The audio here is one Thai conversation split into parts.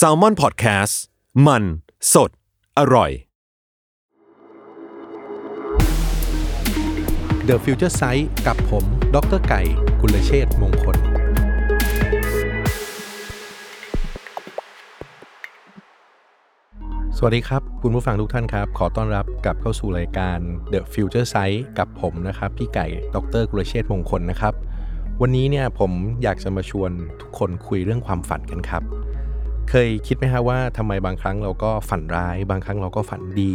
s a l ม o n PODCAST มัน สด อร่อย The Future Sight กับผม ดรไก่ กุลเชษมงคล สวัสดีครับ คุณผู้ฟังทุกท่านครับ ขอต้อนรับกลับเข้าสู่รายการ The Future Sight กับผมนะครับ พี่ไก่ ดรกุลเชษมงคลนะครับ วันนี้เนี่ยผมอยากจะมาชวนทุกคนคุยเรื่องความฝันกันครับ เคยคิดไหมฮะว่าทำไมบางครั้งเราก็ฝันร้าย บางครั้งเราก็ฝันดี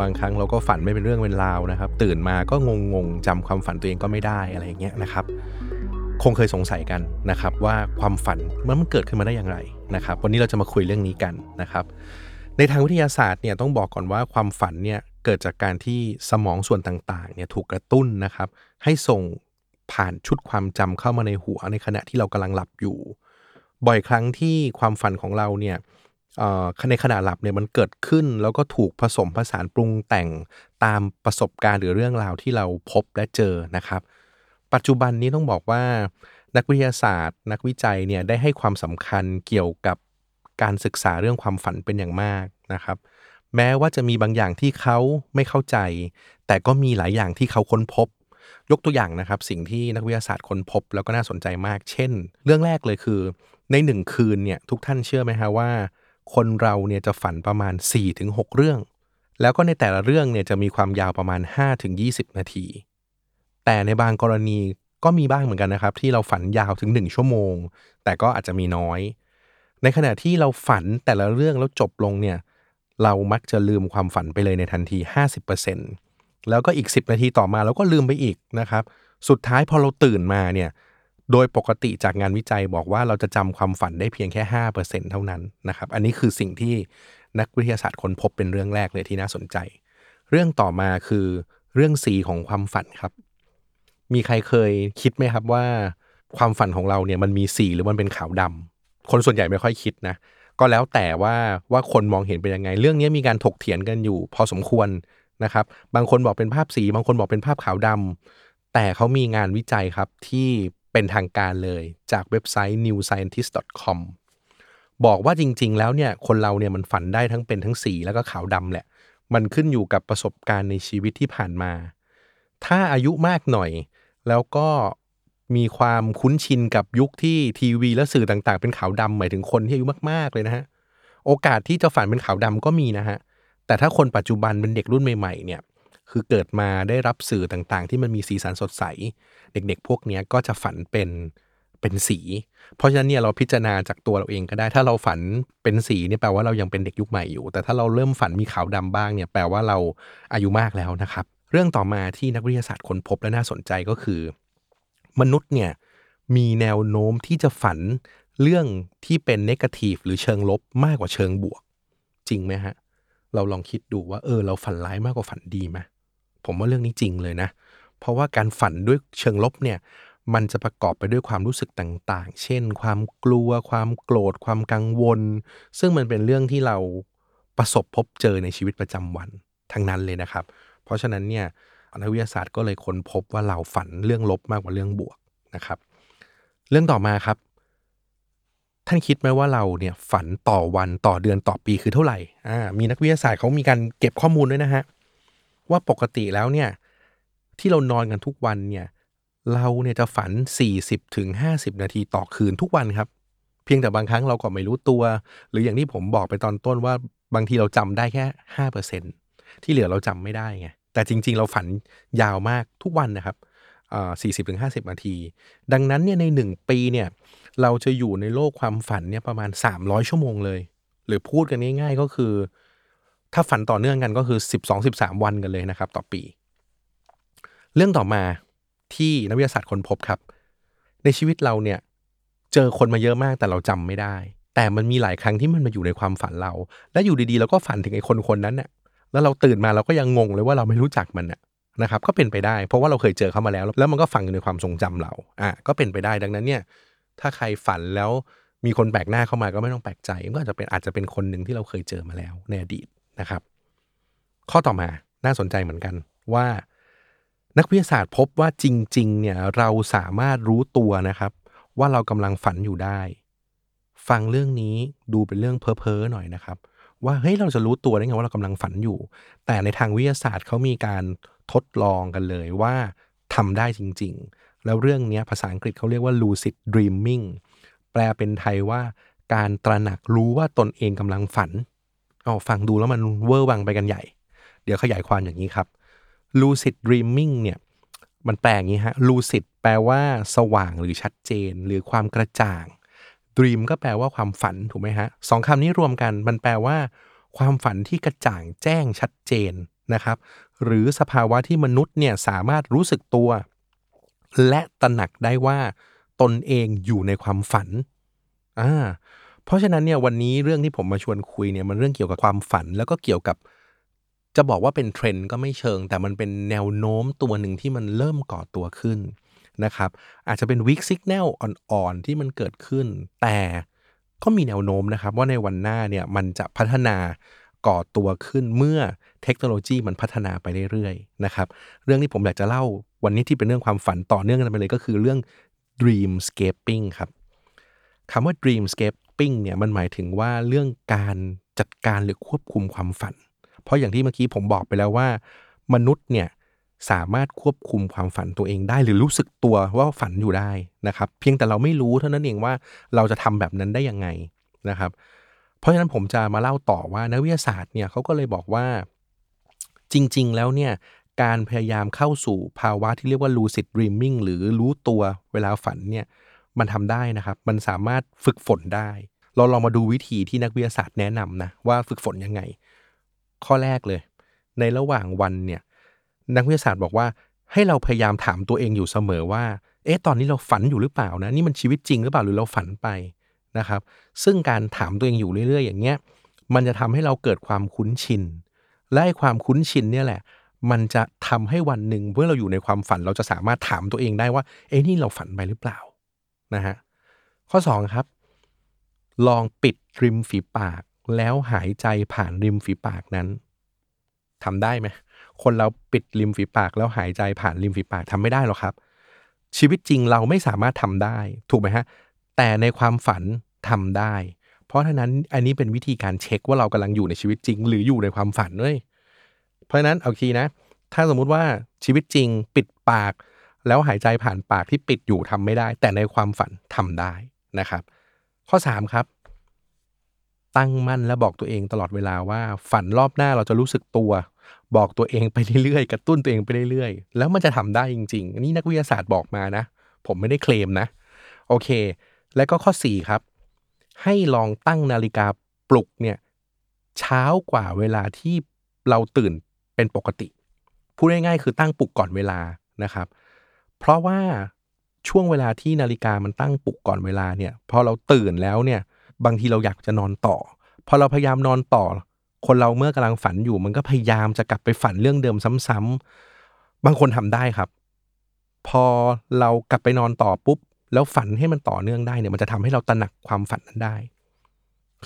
บางครั้งเราก็ฝันไม่เป็นเรื่องเป็นราวนะครับ ตื่นมาก็งงงๆจำความฝันตัวเองก็ไม่ได้อะไรอย่างเงี้ยนะครับ คงเคยสงสัยกันนะครับ ว่าความฝันมันเกิดขึ้นมาได้อย่างไรนะครับ วันนี้เราจะมาคุยเรื่องนี้กันนะครับ ในทางวิทยาศาสตร์เนี่ยต้องบอกก่อนว่าความฝันเนี่ยเกิดจากการที่สมองส่วนต่างๆเนี่ยถูกกระตุ้นนะครับ ให้ส่ง ผ่านชุดความจำเข้ามาในหัวในขณะที่เรากำลังหลับอยู่ บ่อยครั้งที่ความฝันของเราเนี่ยเอ่อในขณะหลับเนี่ยมันเกิดขึ้นแล้วก็ถูกผสมผสานปรุงแต่งตามประสบการณ์หรือเรื่องราวที่เราพบและเจอนะครับ ปัจจุบันนี้ต้องบอกว่า นักวิทยาศาสตร์ นักวิจัยเนี่ยได้ให้ความสำคัญเกี่ยวกับการศึกษาเรื่องความฝันเป็นอย่างมากนะครับ แม้ว่าจะมีบางอย่างที่เขาไม่เข้าใจ แต่ก็มีหลายอย่างที่เขาค้นพบ ยกตัวอย่างนะครับ สิ่งที่นักวิทยาศาสตร์ค้นพบ แล้วก็น่าสนใจมาก เช่น เรื่องแรกเลยคือ ในหนึ่งคืนเนี่ยทุกท่านเชื่อไหมฮะว่า คนเราเนี่ยจะฝันประมาณ 4-6 เรื่อง แล้วก็ในแต่ละเรื่องเนี่ยจะมีความยาวประมาณ 5-20 นาที แต่ในบางกรณีก็มีบ้างเหมือนกันนะครับ ที่เราฝันยาวถึง 1 ชั่วโมง แต่ก็อาจจะมีน้อย ในขณะที่เราฝันแต่ละเรื่องแล้วจบลงเนี่ยเรามักจะลืมความฝันไปเลยในทันที 50% แล้วก็อีก 10 นาทีต่อมาเราก็ลืมไปอีกนะครับ สุดท้ายพอเราตื่นมาเนี่ยโดยปกติจากงานวิจัยบอกว่าเราจะจำความฝันได้เพียงแค่ 5%เท่านั้นนะครับ อันนี้คือสิ่งที่นักวิทยาศาสตร์ค้นพบเป็นเรื่องแรกเลยที่น่าสนใจ เรื่องต่อมาคือเรื่องสีของความฝันครับ มีใครเคยคิดไหมครับว่า ความฝันของเราเนี่ยมันมีสีหรือมันเป็นขาวดำคนส่วนใหญ่ไม่ค่อยคิดนะ ก็แล้วแต่ว่าว่าคนมองเห็นเป็นยังไง เรื่องนี้มีการถกเถียงกันอยู่ พอสมควร นะครับ บางคนบอกเป็นภาพสี บางคนบอกเป็นภาพขาวดำแต่เขามีงานวิจัยครับที่เป็นทางการเลยจากเว็บไซต์ newscientist.com บอกว่าจริง ๆ แล้วเนี่ยคนเราเนี่ยมันฝันได้ทั้งเป็นทั้งสีแล้วก็ขาวดำแหละ มันขึ้นอยู่กับประสบการณ์ในชีวิตที่ผ่านมา ถ้าอายุมากหน่อย แล้วก็มีความคุ้นชินกับยุคที่ทีวีและสื่อต่างๆ เป็นขาวดำหมายถึงคนที่อายุมากๆเลยนะฮะโอกาสที่จะฝันเป็นขาวดำก็มีนะฮะ แต่ถ้าคนปัจจุบันเป็นเด็กรุ่นใหม่ๆเนี่ยคือเกิดมาได้รับสื่อต่างๆ ที่มันมีสีสันสดใส เด็กๆ พวกนี้ก็จะฝันเป็นเป็นสี เพราะฉะนั้นเนี่ยเราพิจารณาจากตัวเราเองก็ได้ ถ้าเราฝันเป็นสีเนี่ยแปลว่าเรายังเป็นเด็กยุคใหม่อยู่ แต่ถ้าเราเริ่มฝันมีขาวดำบ้างเนี่ยแปลว่าเราอายุมากแล้วนะครับ เรื่องต่อมาที่นักวิทยาศาสตร์ค้นพบและน่าสนใจก็คือ มนุษย์เนี่ยมีแนวโน้มที่จะฝันเรื่องที่เป็นเนกาทีฟหรือเชิงลบมากกว่าเชิงบวก จริงไหมฮะ เราลองคิดดูว่าเออเราฝันร้ายมากกว่าฝันดีไหมผมว่าเรื่องนี้จริงเลยนะ เพราะว่าการฝันด้วยเชิงลบเนี่ยมันจะประกอบไปด้วยความรู้สึกต่างๆ เช่น ความกลัว ความโกรธ ความกังวล ซึ่งมันเป็นเรื่องที่เราประสบพบเจอในชีวิตประจำวันทั้งนั้นเลยนะครับ เพราะฉะนั้นเนี่ยนักวิทยาศาสตร์ก็เลยค้นพบว่าเราฝันเรื่องลบมากกว่าเรื่องบวกนะครับ เรื่องต่อมาครับ ท่านคิดไหมว่าเราเนี่ยฝันต่อวันต่อเดือนต่อปีคือเท่าไหร่อ่ามีนักวิทยาศาสตร์เขามีการเก็บข้อมูลด้วยนะฮะว่าปกติแล้วเนี่ยที่เรานอนกันทุกวันเนี่ยเราเนี่ยจะฝัน 40ถึง50นาทีต่อคืนทุกวันครับ เพียงแต่บางครั้งเราก็ไม่รู้ตัว หรืออย่างที่ผมบอกไปตอนต้นว่าบางทีเราจำได้แค่ห้าเปอร์เซ็นที่เหลือเราจำไม่ได้ไงแต่จริง ๆ เราฝันยาวมากทุกวันนะครับสี่สิบถึงห้าสิบนาที ดังนั้นเนี่ยในหนึ่งปีเนี่ย เราจะอยู่ในโลกความฝันเนี่ยประมาณ 300 ชั่วโมงเลย หรือพูดกันง่ายๆก็คือ ถ้าฝันต่อเนื่องกันก็คือ 12-13 วันกันเลยนะครับ ต่อปี เรื่องต่อมาที่นักวิทยาศาสตร์ค้นพบครับ ในชีวิตเราเนี่ยเจอคนมาเยอะมากแต่เราจำไม่ได้ แต่มันมีหลายครั้งที่มันมาอยู่ในความฝันเรา และอยู่ดีๆเราก็ฝันถึงไอ้คนคนนั้นน่ะแล้วเราตื่นมาเราก็ยังงงเลยว่าเราไม่รู้จักมันน่ะนะครับก็เป็นไปได้ เพราะว่าเราเคยเจอเขามาแล้ว แล้วมันก็ฝังอยู่ในความทรงจำเราอะก็เป็นไปได้ดังนั้นเนี่ย ถ้าใครฝันแล้วมีคนแปลกหน้าเข้ามาก็ไม่ต้องแปลกใจมันก็อาจจะเป็นอาจจะเป็นคนหนึ่งที่เราเคยเจอมาแล้วในอดีตนะครับ ข้อต่อมาน่าสนใจเหมือนกันว่า นักวิทยาศาสตร์พบว่าจริง ๆ เนี่ยเราสามารถรู้ตัวนะครับ ว่าเรากำลังฝันอยู่ได้ ฟังเรื่องนี้ดูเป็นเรื่องเพ้อเหน่อยนะครับ ว่าเฮ้ยเราจะรู้ตัวได้ไงว่าเรากำลังฝันอยู่ แต่ในทางวิทยาศาสตร์เขามีการทดลองกันเลยว่าทำได้จริง แล้วเรื่องนี้ภาษาอังกฤษเขาเรียกว่า lucid dreaming แปลเป็นไทยว่าการตระหนักรู้ว่าตนเองกำลังฝันเอาฟังดูแล้วมันเวอร์วังไปกันใหญ่ เดี๋ยวขยายความอย่างนี้ครับ lucid dreaming เนี่ยมันแปลอย่างนี้ฮะ lucid แปลว่าสว่างหรือชัดเจน หรือความกระจ่าง dream ก็แปลว่าความฝันถูกไหมฮะสองคำนี้รวมกันมันแปลว่า ความฝันที่กระจ่างแจ้งชัดเจนนะครับ หรือสภาวะที่มนุษย์เนี่ยสามารถรู้สึกตัว และตระหนักได้ว่าตนเองอยู่ในความฝันอ่าเพราะฉะนั้นเนี่ยวันนี้เรื่องที่ผมมาชวนคุยเนี่ยมันเรื่องเกี่ยวกับความฝันแล้วก็เกี่ยวกับ จะบอกว่าเป็นเทรนด์ก็ไม่เชิง แต่มันเป็นแนวโน้มตัวหนึ่งที่มันเริ่มก่อตัวขึ้นนะครับอาจจะเป็นวิกซิกแนลอ่อนๆที่มันเกิดขึ้น แต่ก็มีแนวโน้มนะครับว่าในวันหน้าเนี่ยมันจะพัฒนาก่อตัวขึ้นเมื่อเทคโนโลยีมันพัฒนาไปเรื่อยๆนะครับเรื่องที่ผมอยากจะเล่า วันนี้ที่เป็นเรื่องความฝันต่อเนื่องกันไปเลยก็คือเรื่อง dreamscaping ครับคำว่า dreamscaping เนี่ยมันหมายถึงว่าเรื่องการจัดการหรือควบคุมความฝัน เพราะอย่างที่เมื่อกี้ผมบอกไปแล้วว่า มนุษย์เนี่ยสามารถควบคุมความฝันตัวเองได้ หรือรู้สึกตัวว่าฝันอยู่ได้นะครับ เพียงแต่เราไม่รู้เท่านั้นเองว่าเราจะทำแบบนั้นได้ยังไงนะครับ เพราะฉะนั้นผมจะมาเล่าต่อว่านักวิทยาศาสตร์เนี่ยเขาก็เลยบอกว่าจริง ๆ แล้วเนี่ย การพยายามเข้าสู่ภาวะที่เรียกว่า lucid dreaming หรือรู้ตัวเวลาฝันเนี่ยมันทำได้นะครับ มันสามารถฝึกฝนได้ เราลองมาดูวิธีที่นักวิทยาศาสตร์แนะนำนะว่าฝึกฝนยังไง ข้อแรกเลย ในระหว่างวันเนี่ยนักวิทยาศาสตร์บอกว่าให้เราพยายามถามตัวเองอยู่เสมอว่า เอ๊ะ ตอนนี้เราฝันอยู่หรือเปล่านะ นี่มันชีวิตจริงหรือเปล่าหรือเราฝันไปนะครับ ซึ่งการถามตัวเองอยู่เรื่อย ๆ อย่างเงี้ย มันจะทำให้เราเกิดความคุ้นชิน และความคุ้นชินเนี่ยแหละ มันจะทำให้วันหนึ่งเมื่อเราอยู่ในความฝันเราจะสามารถถามตัวเองได้ว่า เอ๊ะนี่เราฝันไปหรือเปล่านะฮะข้อ 2 ครับ ลองปิดริมฝีปาก แล้วหายใจผ่านริมฝีปากนั้นทำได้ไหมคนเราปิดริมฝีปาก แล้วหายใจผ่านริมฝีปากทำไม่ได้หรอกครับ ชีวิตจริงเราไม่สามารถทำได้ ถูกไหมฮะแต่ในความฝันทำได้ เพราะฉะนั้นอันนี้เป็นวิธีการเช็คว่าเรากำลังอยู่ในชีวิตจริง หรืออยู่ในความฝันเลย เพราะฉะนั้นเอาทีนะ ถ้าสมมุติว่าชีวิตจริงปิดปาก แล้วหายใจผ่านปากที่ปิดอยู่ทำไม่ได้ แต่ในความฝันทำได้นะครับ ข้อ 3 ครับ ตั้งมั่นและบอกตัวเองตลอดเวลาว่า ฝันรอบหน้าเราจะรู้สึกตัว บอกตัวเองไปเรื่อยๆกระตุ้นตัวเองไปเรื่อยๆ แล้วมันจะทำได้จริงๆนี่นักวิทยาศาสตร์บอกมานะ ผมไม่ได้เคลมนะ โอเค แล้วก็ข้อ 4 ครับ ให้ลองตั้งนาฬิกาปลุกเนี่ยเช้ากว่าเวลาที่เราตื่น เป็นปกติ พูดง่ายๆ คือตั้งปลุกก่อนเวลานะครับ เพราะว่าช่วงเวลาที่นาฬิกามันตั้งปลุกก่อนเวลาเนี่ยพอเราตื่นแล้วเนี่ยบางทีเราอยากจะนอนต่อ พอเราพยายามนอนต่อ คนเราเมื่อกำลังฝันอยู่ มันก็พยายามจะกลับไปฝันเรื่องเดิมซ้ำๆบางคนทำได้ครับ พอเรากลับไปนอนต่อปุ๊บแล้วฝันให้มันต่อเนื่องได้เนี่ยมันจะทำให้เราตระหนักความฝันนั้นได้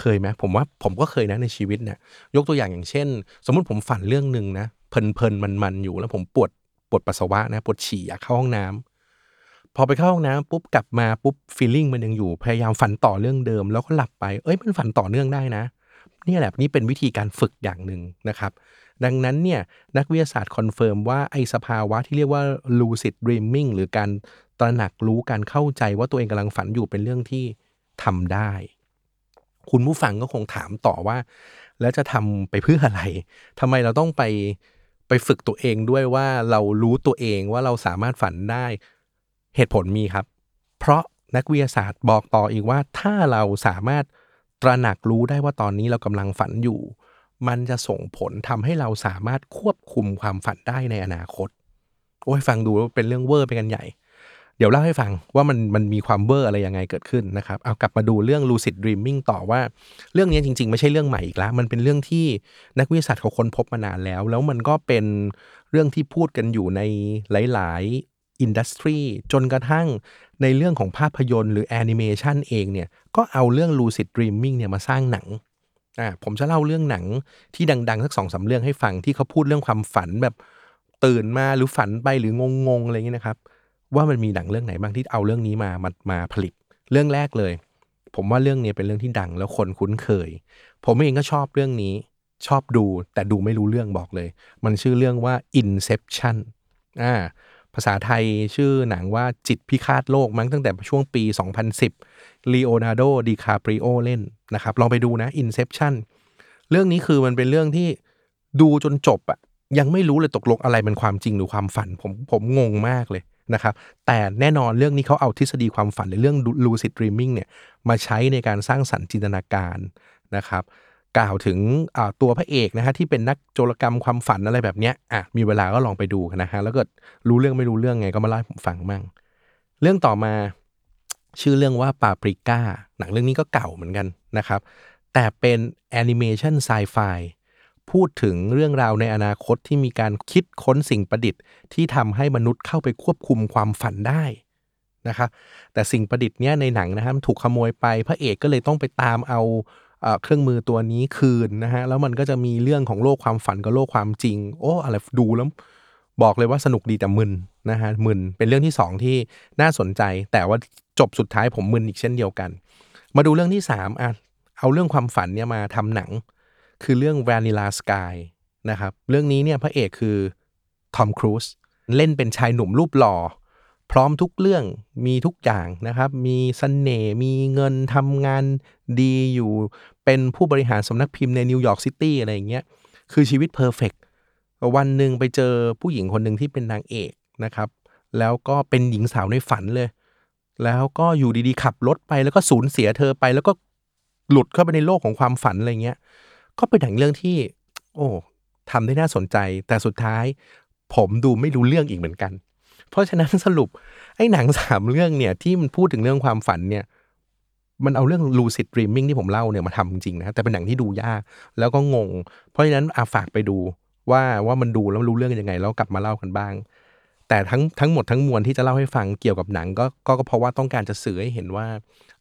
เคยไหมผมว่าผมก็เคยนะในชีวิตเนี่ยยกตัวอย่างอย่างเช่น สมมุติผมฝันเรื่องหนึ่งนะเพลินๆมันๆอยู่แล้วผมปวดปวดปัสสาวะนะปวดฉี่อยากเข้าห้องน้พอไปเข้าห้องน้ำปุ๊บกลับมาปุ๊บ feeling มันยังอยู่พยายามฝันต่อเรื่องเดิม แล้วก็หลับไปเอ้ยมันฝันต่อเนื่องได้นะนี่แหละนี่เป็นวิธีการฝึกอย่างหนึ่งนะครับ ดังนั้นเนี่ยนักวิทยาศาสตร์ confirm ว่าไอสภาวะที่เรียกว่า lucid dreaming หรือการตระหนักรู้การเข้าใจว่าตัวเองกำลังฝันอยู่เป็นเรื่องที่ทำได้ คุณผู้ฟังก็คงถามต่อว่า แล้วจะทำไปเพื่ออะไรทำไมเราต้องไปไปฝึกตัวเองด้วยว่าเรารู้ตัวเองว่าเราสามารถฝันได้ เหตุผลมีครับ เพราะนักวิทยาศาสตร์บอกต่ออีกว่าถ้าเราสามารถตระหนักรู้ได้ว่าตอนนี้เรากำลังฝันอยู่ มันจะส่งผลทำให้เราสามารถควบคุมความฝันได้ในอนาคต โอ้ยฟังดูเป็นเรื่องเวอร์ไปกันใหญ่ เดี๋ยวเล่าให้ฟังว่ามันมันมีความเบอร์อะไรยังไงเกิดขึ้นนะครับ เอากลับมาดูเรื่อง lucid dreaming ต่อว่าเรื่องนี้จริง ๆ ไม่ใช่เรื่องใหม่อีกแล้ว มันเป็นเรื่องที่นักวิทยาศาสตร์เขาค้นพบมานานแล้ว แล้วมันก็เป็นเรื่องที่พูดกันอยู่ในหลาย ๆ อินดัสทรีจนกระทั่งในเรื่องของภาพยนตร์หรือแอนิเมชันเองเนี่ยก็เอาเรื่อง lucid dreaming เนี่ยมาสร้างหนังอ่าผมจะเล่าเรื่องหนังที่ดัง ๆ สักสองสาเรื่องให้ฟังที่เขาพูดเรื่องความฝันแบบตื่นมาหรือฝันไปหรืองงๆอะไรอย่างนี้นะครับ ว่ามันมีหนังเรื่องไหนบ้างที่เอาเรื่องนี้มามามาผลิตเรื่องแรกเลย ผมว่าเรื่องนี้เป็นเรื่องที่ดังแล้วคนคุ้นเคย ผมเองก็ชอบเรื่องนี้ชอบดูแต่ดูไม่รู้เรื่องบอกเลย มันชื่อเรื่องว่า Inception อ่าภาษาไทยชื่อหนังว่าจิตพิฆาตโลกมั้งตั้งแต่ช่วงปี 2010ลีโอนาร์โดดิคาปริโอเล่นนะครับ ลองไปดูนะ Inception เรื่องนี้คือมันเป็นเรื่องที่ดูจนจบอะยังไม่รู้เลยตกลงอะไรเป็นความจริงหรือความฝัน ผมผมงงมากเลย นะครับแต่แน่นอนเรื่องนี้เขาเอาทฤษฎีความฝันในเรื่อง lucid dreaming เนี่ยมาใช้ในการสร้างสรรค์จินตนาการนะครับกล่าวถึงตัวพระเอกนะฮะที่เป็นนักโจรกรรมความฝันอะไรแบบเนี้ยอะมีเวลาก็ลองไปดูนะฮะแล้วก็รู้เรื่องไม่รู้เรื่องไงก็มาเล่าให้ผมฟังมั่งเรื่องต่อมาชื่อเรื่องว่าปาปริก้าหนังเรื่องนี้ก็เก่าเหมือนกันนะครับแต่เป็นแอนิเมชันไซไฟ พูดถึงเรื่องราวในอนาคตที่มีการคิดค้นสิ่งประดิษฐ์ ที่ทำให้มนุษย์เข้าไปควบคุมความฝันได้นะครับแต่สิ่งประดิษฐ์เนี้ยในหนังนะฮะถูกขโมยไปพระเอกก็เลยต้องไปตามเอาเครื่องมือตัวนี้คืนนะฮะแล้วมันก็จะมีเรื่องของโลกความฝันกับโลกความจริง โอ้อะไรดูแล้วบอกเลยว่าสนุกดีแต่มึนนะฮะมึนเป็นเรื่องที่สองที่น่าสนใจ แต่ว่าจบสุดท้ายผมมึนอีกเช่นเดียวกัน มาดูเรื่องที่สามอะเอาเรื่องความฝันเนี่ยมาทำหนัง คือเรื่อง Vanilla Sky นะครับ เรื่องนี้เนี่ยพระเอกคือทอมครูซเล่นเป็นชายหนุ่มรูปหล่อ พร้อมทุกเรื่องมีทุกอย่างนะครับ มีเสน่ห์มีเงินทำงานดีอยู่ เป็นผู้บริหารสำนักพิมพ์ในนิวยอร์กซิตี้อะไรอย่างเงี้ยคือชีวิต perfect วันหนึ่งไปเจอผู้หญิงคนหนึ่งที่เป็นนางเอกนะครับ แล้วก็เป็นหญิงสาวในฝันเลย แล้วก็อยู่ดีๆขับรถไปแล้วก็สูญเสียเธอไป แล้วก็หลุดเข้าไปในโลกของความฝันอะไรเงี้ย ก็เป็นหนังเรื่องที่ โอ้ทำได้น่าสนใจ แต่สุดท้าย ผมดูไม่รู้เรื่องอีกเหมือนกัน เพราะฉะนั้นสรุปไอ้หนังสามเรื่องเนี่ยที่มันพูดถึงเรื่องความฝันเนี่ยมันเอาเรื่อง lucid dreaming ที่ผมเล่าเนี่ยมาทำจริงนะ แต่เป็นหนังที่ดูยาก แล้วก็งง เพราะฉะนั้นอาฝากไปดูว่าว่ามันดูแล้วรู้เรื่องยังไง แล้วกลับมาเล่ากันบ้าง แต่ทั้งทั้งหมดทั้งมวลที่จะเล่าให้ฟังเกี่ยวกับหนังก็ก็เพราะว่าต้องการจะสื่อให้เห็นว่า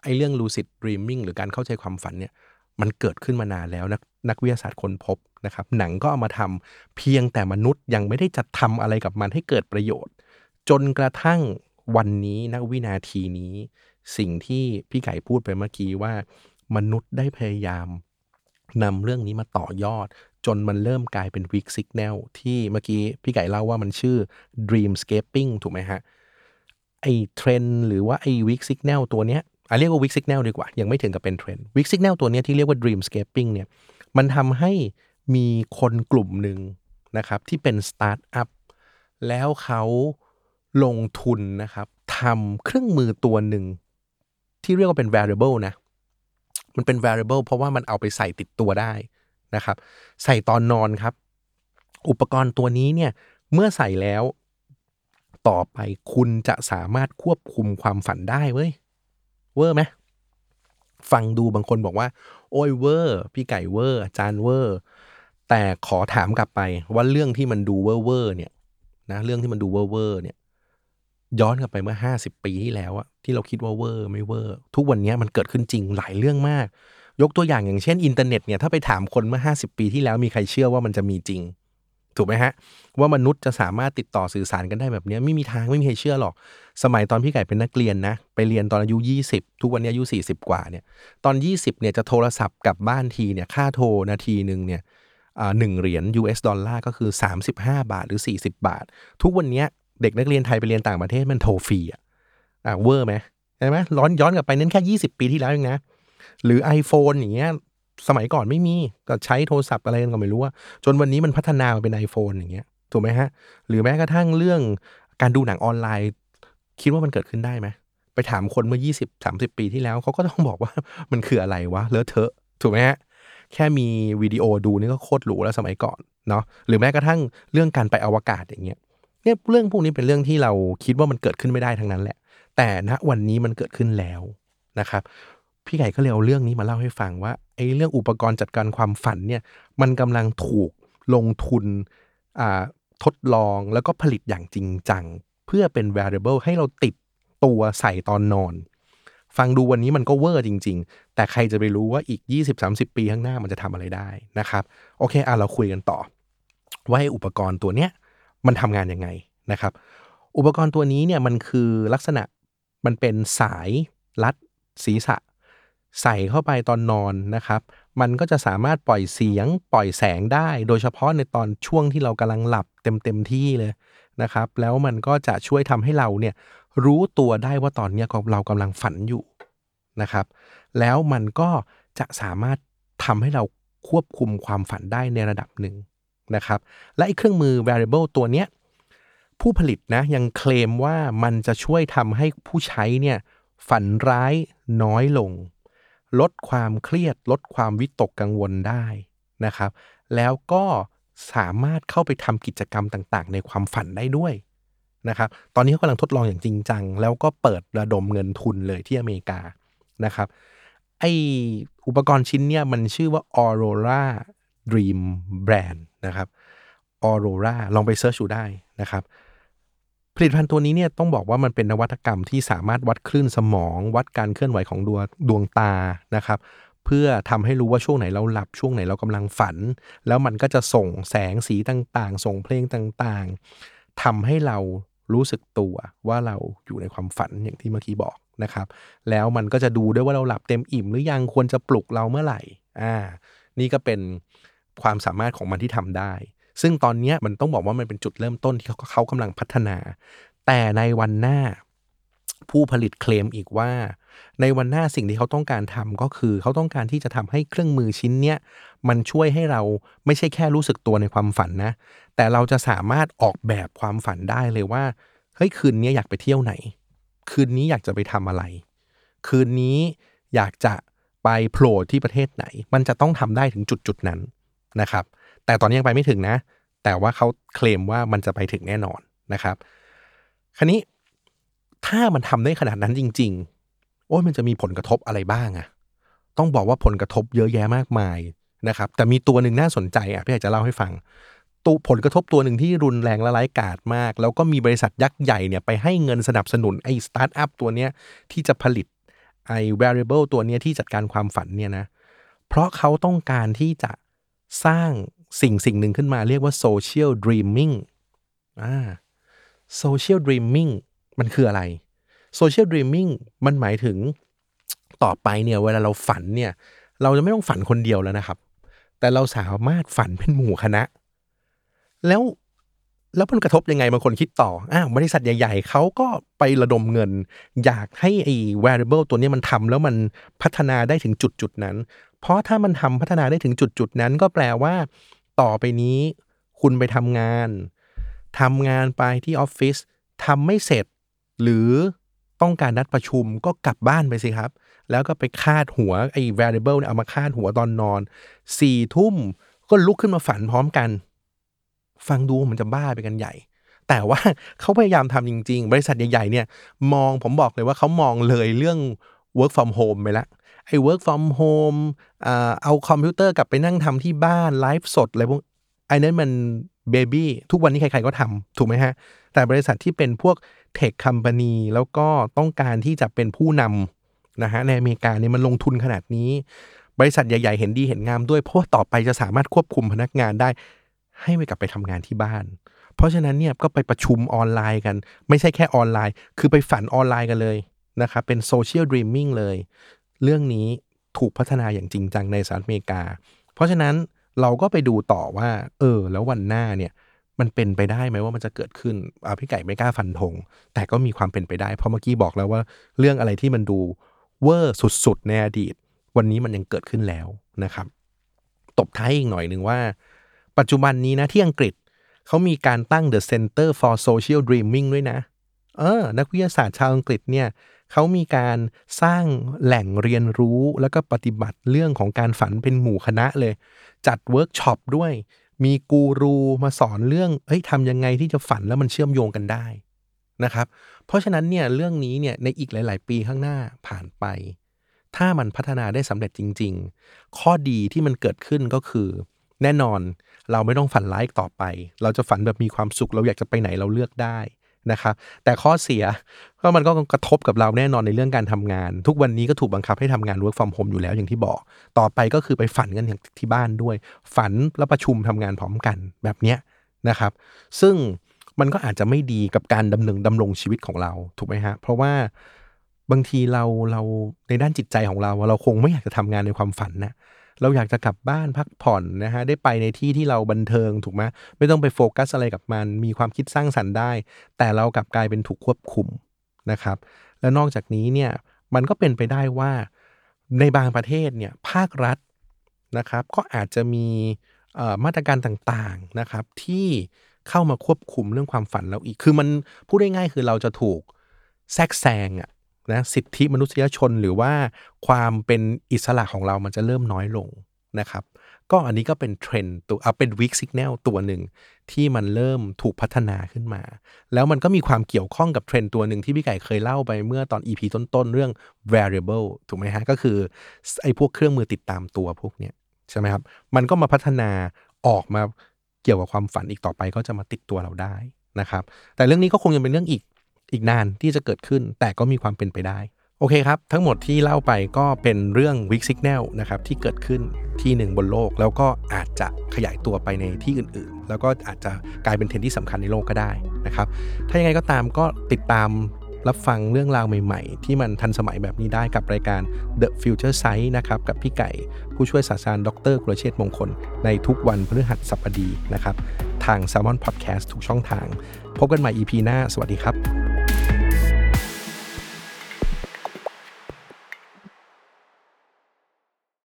ไอ้เรื่อง lucid dreaming หรือการเข้าใจความฝันเนี่ยมันเกิดขึ้นมานานแล้วนัก นักวิทยาศาสตร์ค้นพบนะครับหนังก็เอามาทำเพียงแต่มนุษย์ยังไม่ได้จะทำอะไรกับมันให้เกิดประโยชน์ จนกระทั่งวันนี้นักวินาทีนี้ สิ่งที่พี่ไก่พูดไปเมื่อกี้ว่ามนุษย์ได้พยายามนำเรื่องนี้มาต่อยอด จนมันเริ่มกลายเป็นวิกซิกแนลที่เมื่อกี้พี่ไก่เล่าว่ามันชื่อ dreamscaping ถูกไหมฮะ ไอเทรนหรือว่าไอ weak signal ตัวเนี้ยอ่าเรียกว่า weak signal ดีกว่า ยังไม่ถึงกับเป็น trend weak signal ตัวเนี้ยที่เรียกว่า Dreamscaping เนี่ย มันทำให้มีคนกลุ่มหนึ่งนะครับที่เป็นสตาร์ทอัพแล้วเขาลงทุนนะครับทำเครื่องมือตัวหนึ่ง ที่เรียกว่าเป็น wearable นะ มันเป็น variable เพราะว่ามันเอาไปใส่ติดตัวได้นะครับ ใส่ตอนนอนครับ อุปกรณ์ตัวนี้เนี่ยเมื่อใส่แล้วต่อไปคุณจะสามารถควบคุมความฝันได้เว้ย เวอร์ไหม ฟังดูบางคนบอกว่า โอ้ยเวอร์ พี่ไก่เวอร์จารย์เวอร์ แต่ขอถามกลับไปว่าเรื่องที่มันดูเวอร์เวอร์เนี่ยนะเรื่องที่มันดูเวอร์เวอร์เนี่ยย้อนกลับไปเมื่อห้าสิบปีที่แล้วอะที่เราคิดว่าเวอร์ไม่เวอร์ ทุกวันนี้มันเกิดขึ้นจริงหลายเรื่องมาก ยกตัวอย่างอย่างเช่นอินเทอร์เน็ตเนี่ยถ้าไปถามคนเมื่อห้าสิบปีที่แล้วมีใครเชื่อว่ามันจะมีจริง ถูกไหมฮะ ว่ามนุษย์จะสามารถติดต่อสื่อสารกันได้แบบนี้ไม่มีทางไม่มีใครเชื่อหรอก สมัยตอนพี่ไก่เป็นนักเรียนนะ ไปเรียนตอนอายุ 20 ทุกวันนี้อายุ 40 กว่าเนี่ยตอน 20เนี่ยจะโทรศัพท์กลับบ้านทีเนี่ยค่าโทรนาทีหนึ่งเนี่ยหนึ่งเหรียญ US ดอลลาร์ก็คือ 35 บาทหรือ 40 บาท ทุกวันนี้เด็กนักเรียนไทยไปเรียนต่างประเทศมันโทรฟรีอะอะเวอร์ไหมใช่ไหมร้อนย้อนกลับไปนั้นแค่ 20 ปีที่แล้วเองนะหรือ iPhone อย่างเงี้ย สมัยก่อนไม่มีก็ใช้โทรศัพท์อะไรกันก็ไม่รู้ว่า จนวันนี้มันพัฒนามาเป็น iPhone อย่างเงี้ยถูกไหมฮะ หรือแม้กระทั่งเรื่องการดูหนังออนไลน์ คิดว่ามันเกิดขึ้นได้ไหมไปถามคนเมื่อ 20 30 ปีที่แล้วเขาก็ต้องบอกว่ามันคืออะไรวะเลอะเทอะ ถูกไหมฮะ แค่มีวิดีโอดูนี่ก็โคตรหรูแล้วสมัยก่อนเนาะหรือแม้กระทั่งเรื่องการไปอวกาศอย่างเงี้ยเนี่ยเรื่องพวกนี้เป็นเรื่องที่เราคิดว่ามันเกิดขึ้นไม่ได้ทั้งนั้นแหละ แต่ณวันนี้มันเกิดขึ้นแล้วนะครับ พี่ไก่ก็เลยเอาเรื่องนี้มาเล่าให้ฟังว่า ไอ้เรื่องอุปกรณ์จัดการความฝันเนี่ยมันกำลังถูกลงทุนทดลองแล้วก็ผลิตอย่างจริงจัง เพื่อเป็น variable ให้เราติดตัวใส่ตอนนอน ฟังดูวันนี้มันก็เวอร์จริง ๆ แต่ใครจะไปรู้ว่าอีก 20-30 ปีข้างหน้ามันจะทำอะไรได้นะครับโอเคอะเราคุยกันต่อ ว่าอุปกรณ์ตัวเนี้ยมันทำงานยังไงนะครับ อุปกรณ์ตัวนี้เนี่ยมันคือลักษณะมันเป็นสายรัดศีรษะ ใส่เข้าไปตอนนอนนะครับ มันก็จะสามารถปล่อยเสียงปล่อยแสงได้ โดยเฉพาะในตอนช่วงที่เรากำลังหลับเต็มเต็มที่เลยนะครับ แล้วมันก็จะช่วยทำให้เราเนี่ยรู้ตัวได้ว่าตอนนี้เรากำลังฝันอยู่นะครับ แล้วมันก็จะสามารถทำให้เราควบคุมความฝันได้ในระดับหนึ่งนะครับ และไอ้เครื่องมือ variable ตัวเนี้ยผู้ผลิตนะยังเคลมว่ามันจะช่วยทำให้ผู้ใช้เนี่ยฝันร้ายน้อยลง ลดความเครียด ลดความวิตกกังวลได้นะครับ แล้วก็สามารถเข้าไปทำกิจกรรมต่างๆ ในความฝันได้ด้วยนะครับ ตอนนี้เขากำลังทดลองอย่างจริงจัง แล้วก็เปิดระดมเงินทุนเลยที่อเมริกานะครับ ไออุปกรณ์ชิ้นเนี่ยมันชื่อว่า Aurora Dream Brand นะครับ Aurora ลองไปเซิร์ชดูได้นะครับ ผลิตภัณฑ์ตัวนี้เนี่ยต้องบอกว่ามันเป็นนวัตกรรมที่สามารถวัดคลื่นสมอง วัดการเคลื่อนไหวของดวงดวงตานะครับเพื่อทำให้รู้ว่าช่วงไหนเราหลับช่วงไหนเรากำลังฝัน แล้วมันก็จะส่งแสงสีต่างๆ ส่งเพลงต่างๆทำให้เรารู้สึกตัวว่าเราอยู่ในความฝันอย่างที่เมื่อกี้บอกนะครับ แล้วมันก็จะดูด้วยว่าเราหลับเต็มอิ่ม หรือยังควรจะปลุกเราเมื่อไหร่อ่านี่ก็เป็นความสามารถของมันที่ทำได้ ซึ่งตอนนี้มันต้องบอกว่ามันเป็นจุดเริ่มต้นที่เขาเขากำลังพัฒนา แต่ในวันหน้าผู้ผลิตเคลมอีกว่า ในวันหน้าสิ่งที่เขาต้องการทำก็คือเขาต้องการที่จะทำให้เครื่องมือชิ้นเนี้ยมันช่วยให้เราไม่ใช่แค่รู้สึกตัวในความฝันนะ แต่เราจะสามารถออกแบบความฝันได้เลยว่าเฮ้ยคืนนี้อยากไปเที่ยวไหน คืนนี้อยากจะไปทำอะไร คืนนี้อยากจะไปโผล่ที่ประเทศไหน มันจะต้องทำได้ถึงจุดจุดนั้นนะครับ แต่ตอนนี้ยังไปไม่ถึงนะ แต่ว่าเขาเคลมว่ามันจะไปถึงแน่นอนนะครับ คราวนี้ถ้ามันทำได้ขนาดนั้นจริง ๆ โอ้ยมันจะมีผลกระทบอะไรบ้างอะต้องบอกว่าผลกระทบเยอะแยะมากมายนะครับ แต่มีตัวหนึ่งน่าสนใจอะพี่อยากจะเล่าให้ฟังตัวผลกระทบตัวหนึ่งที่รุนแรงและร้ายกาจมาก แล้วก็มีบริษัทยักษ์ใหญ่เนี่ยไปให้เงินสนับสนุนไอ้สตาร์ทอัพตัวเนี้ยที่จะผลิตไอ้ variable ตัวเนี้ยที่จัดการความฝันเนี่ยนะ เพราะเขาต้องการที่จะสร้าง สิ่งสิ่งหนึ่งขึ้นมาเรียกว่า social dreaming อ่า social dreaming มันคืออะไร social dreaming มันหมายถึงต่อไปเนี่ยเวลาเราฝันเนี่ย เราจะไม่ต้องฝันคนเดียวแล้วนะครับ แต่เราสามารถฝันเป็นหมู่คณะ แล้วแล้วมันกระทบยังไงบางคนคิดต่อ อ้าวบริษัทใหญ่ ๆ เขาก็ไประดมเงิน อยากให้ไอ้ variable ตัวนี้มันทำแล้วมันพัฒนาได้ถึงจุดจุดนั้น เพราะถ้ามันทำพัฒนาได้ถึงจุดจุดนั้น ก็แปลว่า ต่อไปนี้ คุณไปทำงานทำงานไปที่ออฟฟิศทำไม่เสร็จ หรือต้องการนัดประชุมก็กลับบ้านไปสิครับ แล้วก็ไปคาดหัวไอ้ variable เนี่ยเอามาคาดหัวตอนนอนสี่ทุ่มก็ลุกขึ้นมาฝันพร้อมกัน ฟังดูมันจะบ้าไปกันใหญ่ แต่ว่าเขาพยายามทำจริง ๆ บริษัทใหญ่ๆเนี่ย มองผมบอกเลยว่าเขามองเลยเรื่อง work from home ไปแล้ว ไอ้ work from home เอาคอมพิวเตอร์กลับไปนั่งทำที่บ้านไลฟ์สดอะไรพวกไอ้นั้นมัน baby ทุกวันนี้ใครๆก็ทำถูกไหมฮะ แต่บริษัทที่เป็นพวก tech company แล้วก็ต้องการที่จะเป็นผู้นำนะฮะในอเมริกาเนี่ยมันลงทุนขนาดนี้ บริษัทใหญ่ ๆ เห็นดีเห็นงามด้วย เพราะต่อไปจะสามารถควบคุมพนักงานได้ ให้ไปกลับไปทำงานที่บ้าน เพราะฉะนั้นเนี่ยก็ไปประชุมออนไลน์กัน ไม่ใช่แค่ออนไลน์ คือไปฝันออนไลน์กันเลยนะครับเป็น social dreaming เลย เรื่องนี้ถูกพัฒนาอย่างจริงจังในสหรัฐอเมริกา เพราะฉะนั้นเราก็ไปดูต่อว่า เออ แล้ววันหน้าเนี่ยมันเป็นไปได้ไหมว่ามันจะเกิดขึ้นอาพี่ไก่ไม่กล้าฟันธงแต่ก็มีความเป็นไปได้ เพราะเมื่อกี้บอกแล้วว่าเรื่องอะไรที่มันดูเวอร์สุดๆในอดีต วันนี้มันยังเกิดขึ้นแล้วนะครับ ตบท้ายอีกหน่อยหนึ่งว่า ปัจจุบันนี้นะที่อังกฤษเขามีการตั้ง The Center for Social Dreaming ด้วยนะ เออ นักวิทยาศาสตร์ชาวอังกฤษเนี่ย เขามีการสร้างแหล่งเรียนรู้แล้วก็ปฏิบัติเรื่องของการฝันเป็นหมู่คณะเลย จัดเวิร์กช็อปด้วย มีกูรูมาสอนเรื่องเฮ้ยทำยังไงที่จะฝันแล้วมันเชื่อมโยงกันได้นะครับ เพราะฉะนั้นเนี่ยเรื่องนี้เนี่ยในอีกหลาย ๆ ปีข้างหน้าผ่านไป ถ้ามันพัฒนาได้สำเร็จจริง ๆ ข้อดีที่มันเกิดขึ้นก็คือ แน่นอนเราไม่ต้องฝันร้ายต่อไป เราจะฝันแบบมีความสุขเราอยากจะไปไหนเราเลือกได้ นะครับแต่ข้อเสียก็มันก็กระทบกับเราแน่นอนในเรื่องการทำงาน ทุกวันนี้ก็ถูกบังคับให้ทำงาน work from home อยู่แล้วอย่างที่บอก ต่อไปก็คือไปฝันกันอย่างที่บ้านด้วย ฝันแล้วประชุมทำงานพร้อมกันแบบเนี้ยนะครับ ซึ่งมันก็อาจจะไม่ดีกับการดำเนินดำรงชีวิตของเราถูกไหมฮะเพราะว่าบางทีเราเราในด้านจิตใจของเรา เราคงไม่อยากจะทำงานในความฝันนะ เราอยากจะกลับบ้านพักผ่อนนะฮะได้ไปในที่ที่เราบันเทิงถูกไหมไม่ต้องไปโฟกัสอะไรกับมัน มีความคิดสร้างสรรค์ได้ แต่เรากลับกลายเป็นถูกควบคุมนะครับ และนอกจากนี้เนี่ยมันก็เป็นไปได้ว่าในบางประเทศเนี่ยภาครัฐนะครับก็อาจจะมีมาตรการต่างๆนะครับที่เข้ามาควบคุมเรื่องความฝันเราอีก คือมันพูดได้ง่ายคือเราจะถูกแทรกแซงอะ นะสิทธิมนุษยชนหรือว่าความเป็นอิสระของเรามันจะเริ่มน้อยลงนะครับ ก็อันนี้ก็เป็นเทรนด์ตัวเอาเป็น weak signal ตัวหนึ่งที่มันเริ่มถูกพัฒนาขึ้นมา แล้วมันก็มีความเกี่ยวข้องกับเทรนด์ตัวหนึ่งที่พี่ไก่เคยเล่าไปเมื่อตอน EP ต้นๆ เรื่อง wearable ถูกไหมฮะ ก็คือไอ้พวกเครื่องมือติดตามตัวพวกเนี้ยใช่ไหมครับ มันก็มาพัฒนาออกมาเกี่ยวกับความฝันอีกต่อไปก็จะมาติดตัวเราได้นะครับ แต่เรื่องนี้ก็คงยังเป็นเรื่องอีก อีกนานที่จะเกิดขึ้น แต่ก็มีความเป็นไปได้ โอเคครับ ทั้งหมดที่เล่าไปก็เป็นเรื่อง Weak Signal นะครับที่เกิดขึ้นที่หนึ่งบนโลก แล้วก็อาจจะขยายตัวไปในที่อื่นๆ แล้วก็อาจจะกลายเป็นเทรนที่สำคัญในโลกก็ได้นะครับถ้ายังไงก็ตามก็ติดตามรับฟังเรื่องราวใหม่ๆ ที่มันทันสมัยแบบนี้ได้กับรายการ The Future Sight นะครับ กับพี่ไก่ผู้ช่วยศาสตราจารย์ดรกุลเชษมงคล ในทุกวันพฤหัสบดีนะครับ ทาง s ซ l m o n Podcast ทุกช่องทาง พบกันใหม่ EP หน้า สวัสดีครับ